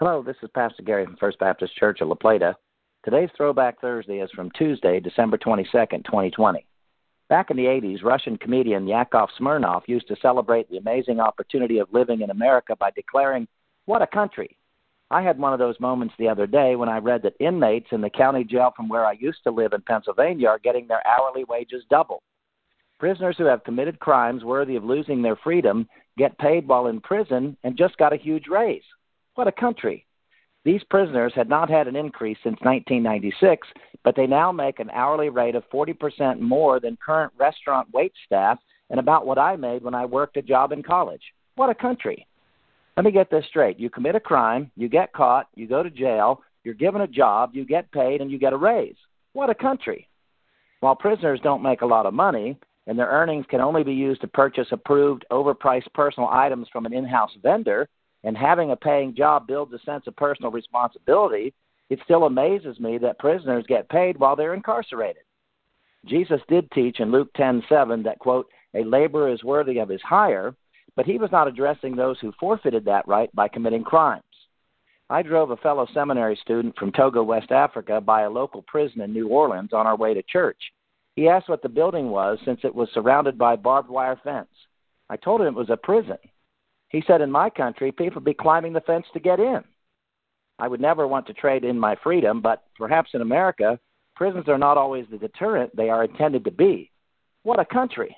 Hello, this is Pastor Gary from First Baptist Church of La Plata. Today's Throwback Thursday is from Tuesday, December 22nd, 2020. Back in the 80s, Russian comedian Yakov Smirnoff used to celebrate the amazing opportunity of living in America by declaring, What a country! I had one of those moments the other day when I read that inmates in the county jail from where I used to live in Pennsylvania are getting their hourly wages doubled. Prisoners who have committed crimes worthy of losing their freedom get paid while in prison and just got a huge raise. What a country! These prisoners had not had an increase since 1996, but they now make an hourly rate of 40% more than current restaurant wait staff and about what I made when I worked a job in college. What a country! Let me get this straight. You commit a crime, you get caught, you go to jail, you're given a job, you get paid, and you get a raise. What a country! While prisoners don't make a lot of money, and their earnings can only be used to purchase approved, overpriced personal items from an in house vendor, and having a paying job builds a sense of personal responsibility, it still amazes me that prisoners get paid while they're incarcerated. Jesus did teach in Luke 10:7 that quote, "A laborer is worthy of his hire," but he was not addressing those who forfeited that right by committing crimes. I drove a fellow seminary student from Togo, West Africa, by a local prison in New Orleans on our way to church. He asked what the building was since it was surrounded by barbed wire fence. I told him it was a prison. He said, In my country, people be climbing the fence to get in. I would never want to trade in my freedom, but perhaps in America, prisons are not always the deterrent they are intended to be. What a country!